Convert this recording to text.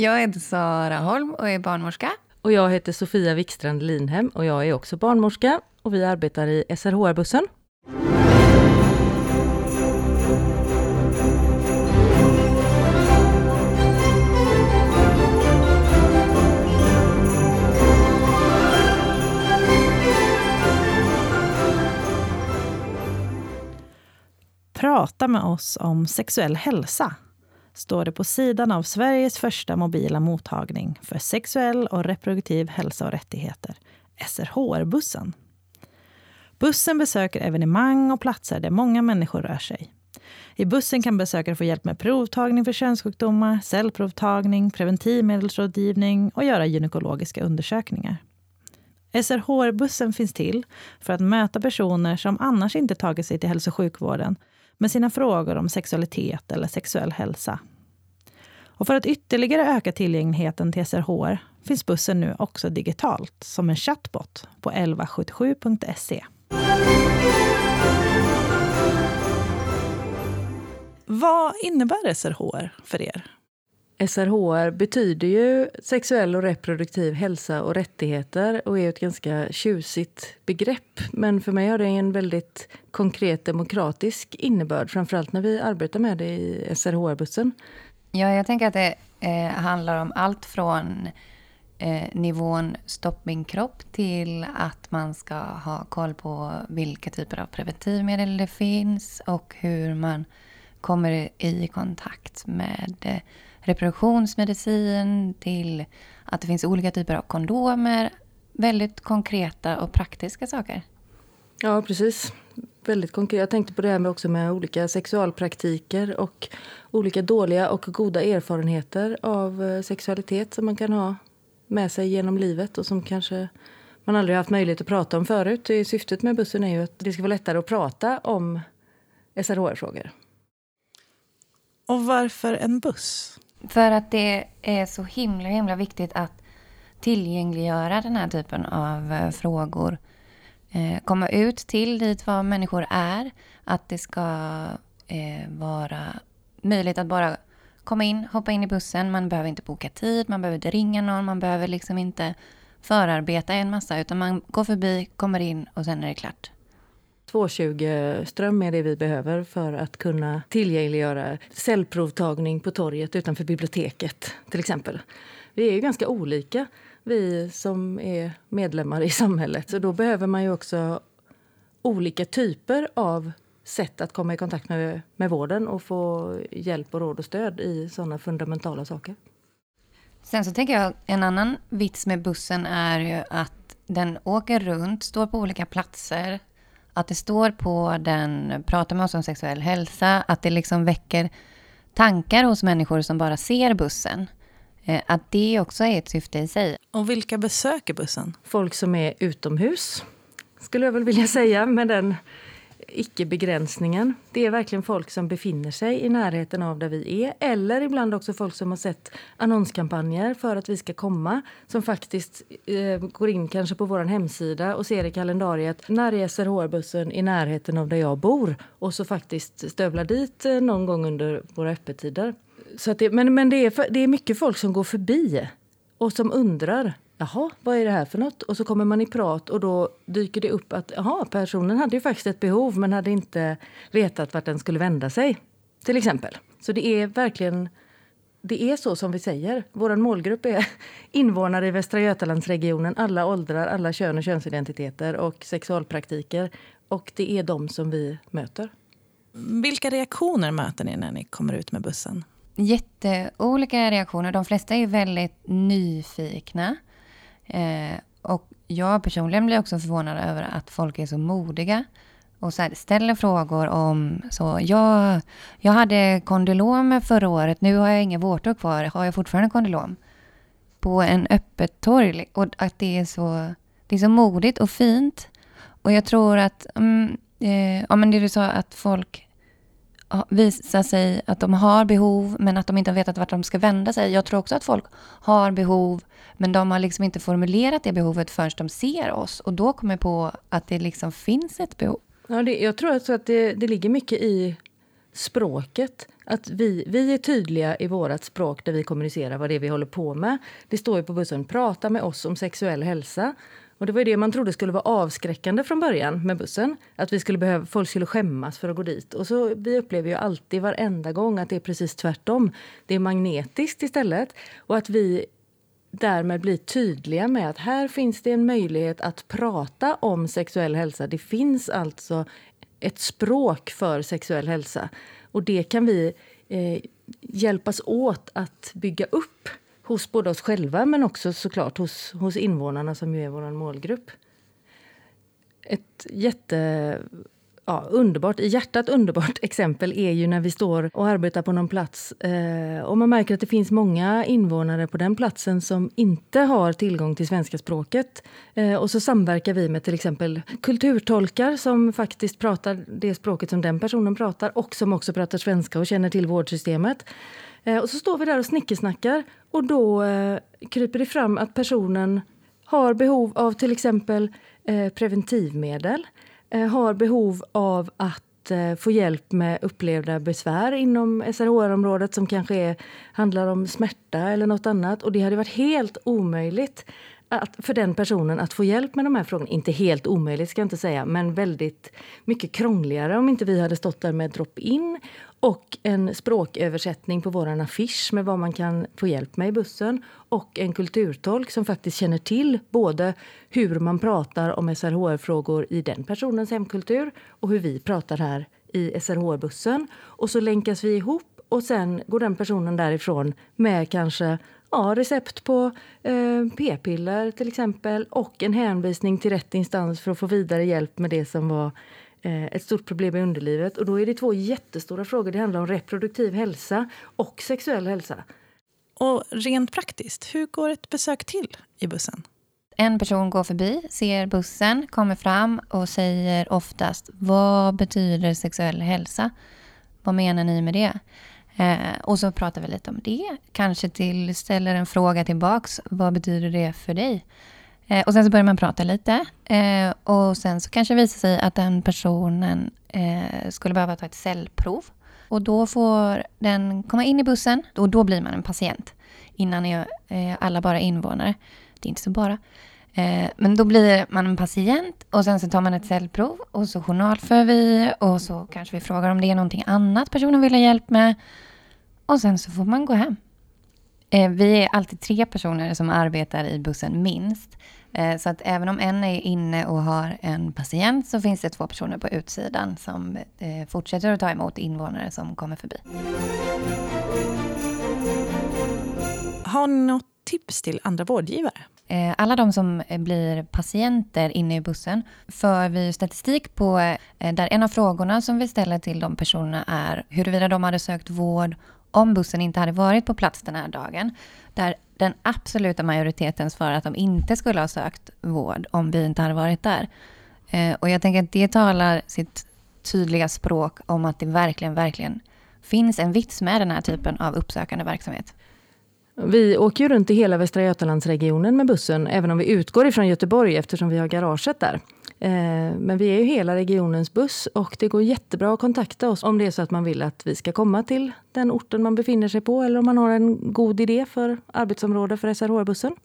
Jag heter Sara Holm och är barnmorska. Och jag heter Sofia Wikstrand Linhem och jag är också barnmorska och vi arbetar i SRHR-bussen. Prata med oss om sexuell hälsa står det på sidan av Sveriges första mobila mottagning för sexuell och reproduktiv hälsa och rättigheter, SRHR-bussen. Bussen besöker evenemang och platser där många människor rör sig. I bussen kan besökare få hjälp med provtagning för könssjukdomar, cellprovtagning, preventivmedelsrådgivning och göra gynekologiska undersökningar. SRHR-bussen finns till för att möta personer som annars inte tagit sig till hälso och sjukvården med sina frågor om sexualitet eller sexuell hälsa. Och för att ytterligare öka tillgängligheten till SRHR finns bussen nu också digitalt som en chatbot på 1177.se. Vad innebär SRHR för er? SRHR betyder ju sexuell och reproduktiv hälsa och rättigheter och är ett ganska tjusigt begrepp. Men för mig har det en väldigt konkret demokratisk innebörd, framförallt när vi arbetar med det i SRHR-bussen. Ja, jag tänker att det eh, handlar om allt från eh, nivån stopp min kropp till att man ska ha koll på vilka typer av preventivmedel det finns och hur man kommer i kontakt med eh, reproduktionsmedicin till att det finns olika typer av kondomer. Väldigt konkreta och praktiska saker. Ja, precis. Väldigt konkret. Jag tänkte på det här med också med olika sexualpraktiker och olika dåliga och goda erfarenheter av eh, sexualitet som man kan ha med sig genom livet och som kanske man aldrig haft möjlighet att prata om förut. Syftet med bussen är ju att det ska vara lättare att prata om SRHR-frågor. Och varför en buss? För att det är så himla, himla viktigt att tillgängliggöra den här typen av eh, frågor. Eh, komma ut till dit var människor är. Att det ska eh, vara möjligt att bara komma in, hoppa in i bussen. Man behöver inte boka tid, man behöver inte ringa någon, man behöver liksom inte förarbeta en massa. Utan man går förbi, kommer in och sen är det klart. 220-ström är det vi behöver för att kunna tillgängliggöra cellprovtagning på torget utanför biblioteket till exempel. Vi är ju ganska olika, vi som är medlemmar i samhället. Så då behöver man ju också olika typer av sätt att komma i kontakt med, med vården och få hjälp och råd och stöd i sådana fundamentala saker. Sen så tänker jag en annan vits med bussen är ju att den åker runt, står på olika platser, att det står på den, prata med oss om sexuell hälsa, att det liksom väcker tankar hos människor som bara ser bussen. Eh, att det också är ett syfte i sig. Och vilka besöker bussen? Folk som är utomhus, skulle jag väl vilja säga, med den icke-begränsningen. Det är verkligen folk som befinner sig i närheten av där vi är. Eller ibland också folk som har sett annonskampanjer för att vi ska komma. Som faktiskt eh, går in kanske på vår hemsida och ser i kalendariet när reser HR-bussen i närheten av där jag bor. Och så faktiskt stövlar dit eh, någon gång under våra öppettider. Så det, men men det, är, det är mycket folk som går förbi och som undrar Jaha, vad är det här för något? Och så kommer man i prat och då dyker det upp att jaha, personen hade ju faktiskt ett behov men hade inte vetat vart den skulle vända sig. Till exempel. Så det är verkligen det är så som vi säger. Vår målgrupp är invånare i Västra Götalandsregionen, alla åldrar, alla kön och könsidentiteter och sexualpraktiker. Och det är de som vi möter. Vilka reaktioner möter ni när ni kommer ut med bussen? Jätteolika reaktioner. De flesta är väldigt nyfikna. Eh, och jag personligen blir också förvånad över att folk är så modiga och så här, ställer frågor om så. Jag, jag hade kondylom förra året, nu har jag inga vårtor kvar. Har jag fortfarande kondylom? På en öppet torg. Och att det är så, det är så modigt och fint. Och jag tror att, mm, eh, ja men det du sa att folk visar sig att de har behov men att de inte har vetat vart de ska vända sig. Jag tror också att folk har behov men de har liksom inte formulerat det behovet förrän de ser oss. Och då kommer på att det liksom finns ett behov. Ja, det, jag tror alltså att det, det ligger mycket i språket. Att vi, vi är tydliga i vårt språk där vi kommunicerar vad det är vi håller på med. Det står ju på bussen, prata med oss om sexuell hälsa. Och det var det man trodde skulle vara avskräckande från början med bussen. Att vi skulle behöva, folk skulle skämmas för att gå dit. Och så Vi upplever ju alltid varenda gång att det är precis tvärtom. Det är magnetiskt istället. Och att vi därmed blir tydliga med att här finns det en möjlighet att prata om sexuell hälsa. Det finns alltså ett språk för sexuell hälsa. Och det kan vi eh, hjälpas åt att bygga upp hos både oss själva men också såklart hos, hos invånarna som ju är vår målgrupp. Ett jätte ja, underbart, i hjärtat underbart exempel är ju när vi står och arbetar på någon plats eh, och man märker att det finns många invånare på den platsen som inte har tillgång till svenska språket. Eh, och så samverkar vi med till exempel kulturtolkar som faktiskt pratar det språket som den personen pratar och som också pratar svenska och känner till vårdsystemet. Eh, och så står vi där och snickesnackar och då eh, kryper det fram att personen har behov av till exempel eh, preventivmedel Eh, har behov av att eh, få hjälp med upplevda besvär inom SRHR-området som kanske är, handlar om smärta eller nåt annat. Och det hade varit helt omöjligt att, för den personen att få hjälp med de här frågorna. Inte helt omöjligt ska jag inte säga, men väldigt mycket krångligare om inte vi hade stått där med drop-in och en språköversättning på vår affisch med vad man kan få hjälp med i bussen och en kulturtolk som faktiskt känner till både hur man pratar om SRHR-frågor i den personens hemkultur och hur vi pratar här i SRHR-bussen. Och så länkas vi ihop och sen går den personen därifrån med kanske ja, recept på eh, p-piller till exempel och en hänvisning till rätt instans för att få vidare hjälp med det som var eh, ett stort problem i underlivet. Och då är det två jättestora frågor. Det handlar om reproduktiv hälsa och sexuell hälsa. Och rent praktiskt, hur går ett besök till i bussen? En person går förbi, ser bussen, kommer fram och säger oftast vad betyder sexuell hälsa? Vad menar ni med det? Eh, och så pratar vi lite om det. Kanske till, ställer en fråga tillbaks. Vad betyder det för dig? Eh, och sen så börjar man prata lite. Eh, och sen så kanske det visar sig att den personen eh, skulle behöva ta ett cellprov. Och då får den komma in i bussen och då blir man en patient. Innan är eh, alla bara invånare. Det är inte så bara. Eh, men då blir man en patient och sen så tar man ett cellprov och så journalför vi och så kanske vi frågar om det är någonting annat personen vill ha hjälp med. Och sen så får man gå hem. Eh, vi är alltid tre personer som arbetar i bussen minst. Eh, så att även om en är inne och har en patient så finns det två personer på utsidan som eh, fortsätter att ta emot invånare som kommer förbi. Har ni något tips till andra vårdgivare? Alla de som blir patienter inne i bussen för vi statistik på där en av frågorna som vi ställer till de personerna är huruvida de hade sökt vård om bussen inte hade varit på plats den här dagen, där den absoluta majoriteten svarar att de inte skulle ha sökt vård om vi inte hade varit där. Eh, och jag tänker att det talar sitt tydliga språk om att det verkligen, verkligen finns en vits med den här typen av uppsökande verksamhet. Vi åker ju runt i hela Västra Götalandsregionen med bussen, även om vi utgår ifrån Göteborg eftersom vi har garaget där. Eh, men vi är ju hela regionens buss och det går jättebra att kontakta oss om det är så att man vill att vi ska komma till den orten man befinner sig på eller om man har en god idé för arbetsområde för SRHR-bussen.